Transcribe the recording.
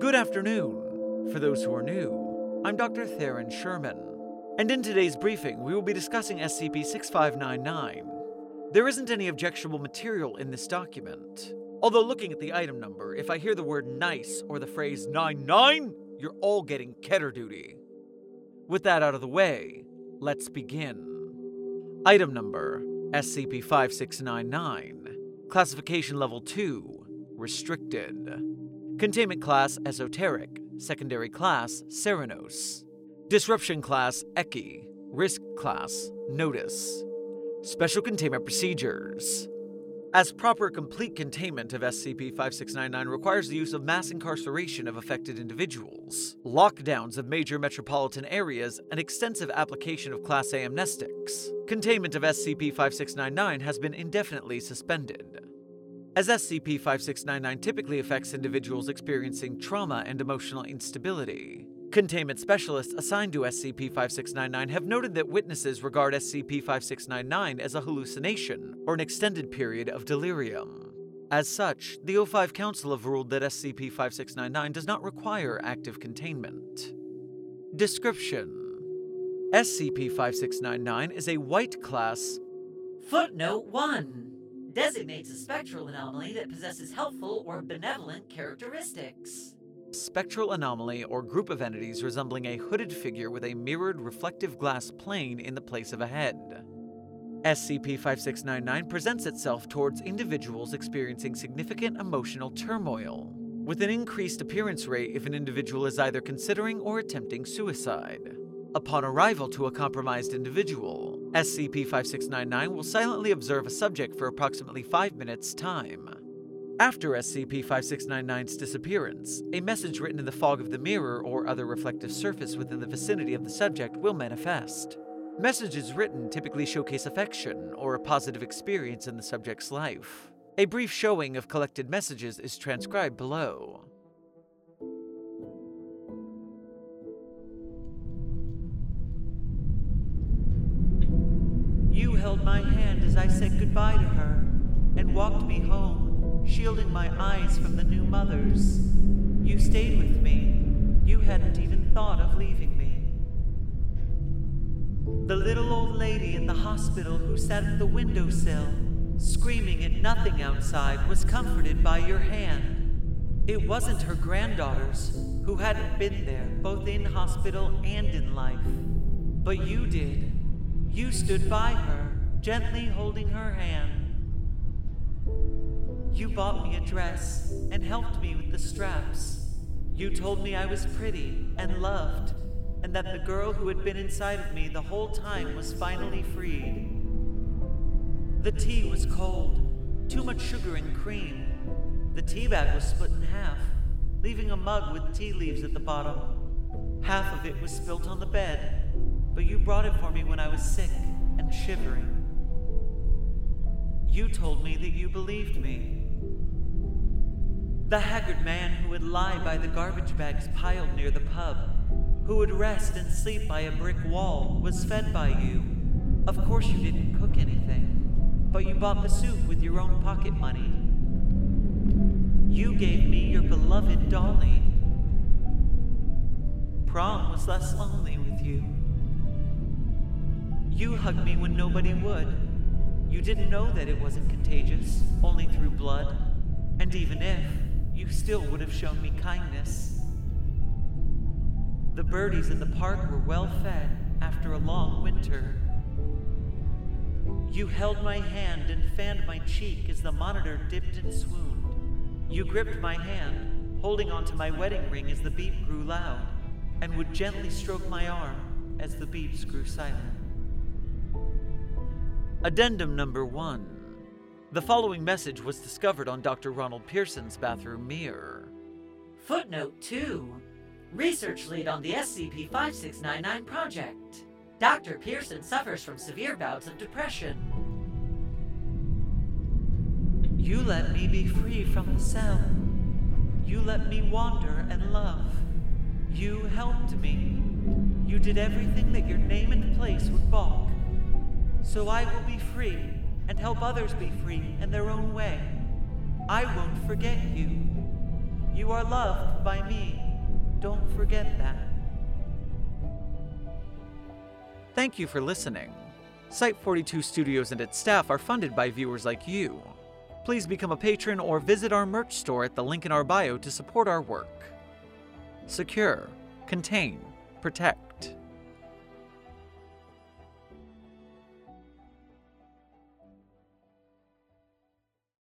Good afternoon. For those who are new, I'm Dr. Theron Sherman, and in today's briefing, we will be discussing SCP 6599. There isn't any objectionable material in this document. Although, looking at the item number, if I hear the word nice or the phrase 99, you're all getting Keter duty. With that out of the way, let's begin. Item number SCP 5699, Classification Level 2, Restricted. Containment Class Esoteric, Secondary Class Cernunnos. Disruption Class Ekhi, Risk Class Notice. Special Containment Procedures. As proper complete containment of SCP 5699 requires the use of mass incarceration of affected individuals, lockdowns of major metropolitan areas, and extensive application of Class A amnestics, containment of SCP 5699 has been indefinitely suspended. As SCP 5699 typically affects individuals experiencing trauma and emotional instability, containment specialists assigned to SCP 5699 have noted that witnesses regard SCP 5699 as a hallucination or an extended period of delirium. As such, the O5 Council have ruled that SCP 5699 does not require active containment. Description SCP 5699 is a white class. Footnote 1 designates a spectral anomaly that possesses helpful or benevolent characteristics. Spectral anomaly or group of entities resembling a hooded figure with a mirrored reflective glass plane in the place of a head. SCP 5699 presents itself towards individuals experiencing significant emotional turmoil, with an increased appearance rate if an individual is either considering or attempting suicide. Upon arrival to a compromised individual, SCP 5699 will silently observe a subject for approximately 5 minutes' time. After SCP 5699's disappearance, a message written in the fog of the mirror or other reflective surface within the vicinity of the subject will manifest. Messages written typically showcase affection or a positive experience in the subject's life. A brief showing of collected messages is transcribed below. My hand as I said goodbye to her and walked me home, shielding my eyes from the new mothers. You stayed with me. You hadn't even thought of leaving me. The little old lady in the hospital who sat at the windowsill, screaming at nothing outside, was comforted by your hand. It wasn't her granddaughters, who hadn't been there, both in hospital and in life. But you did. You stood by her, gently holding her hand. You bought me a dress and helped me with the straps. You told me I was pretty and loved, and that the girl who had been inside of me the whole time was finally freed. The tea was cold, too much sugar and cream. The tea bag was split in half, leaving a mug with tea leaves at the bottom. Half of it was spilt on the bed, but you brought it for me when I was sick and shivering. You told me that you believed me. The haggard man who would lie by the garbage bags piled near the pub, who would rest and sleep by a brick wall, was fed by you. Of course, you didn't cook anything, but you bought the soup with your own pocket money. You gave me your beloved Dolly. Prom was less lonely with you. You hugged me when nobody would. You didn't know that it wasn't contagious, only through blood. And even if, you still would have shown me kindness. The birdies in the park were well fed after a long winter. You held my hand and fanned my cheek as the monitor dipped and swooned. You gripped my hand, holding onto my wedding ring as the beep grew loud, and would gently stroke my arm as the beeps grew silent. Addendum number one. The following message was discovered on Dr. Ronald Pearson's bathroom mirror. Footnote 2 Research lead on the SCP 5699 project. Dr. Pearson suffers from severe bouts of depression. You let me be free from the cell. You let me wander and love. You helped me. You did everything that your name and place would balk. So I will be free and help others be free in their own way. I won't forget you. You are loved by me. Don't forget that. Thank you for listening. Site 42 Studios and its staff are funded by viewers like you. Please become a patron or visit our merch store at the link in our bio to support our work. Secure, contain, protect.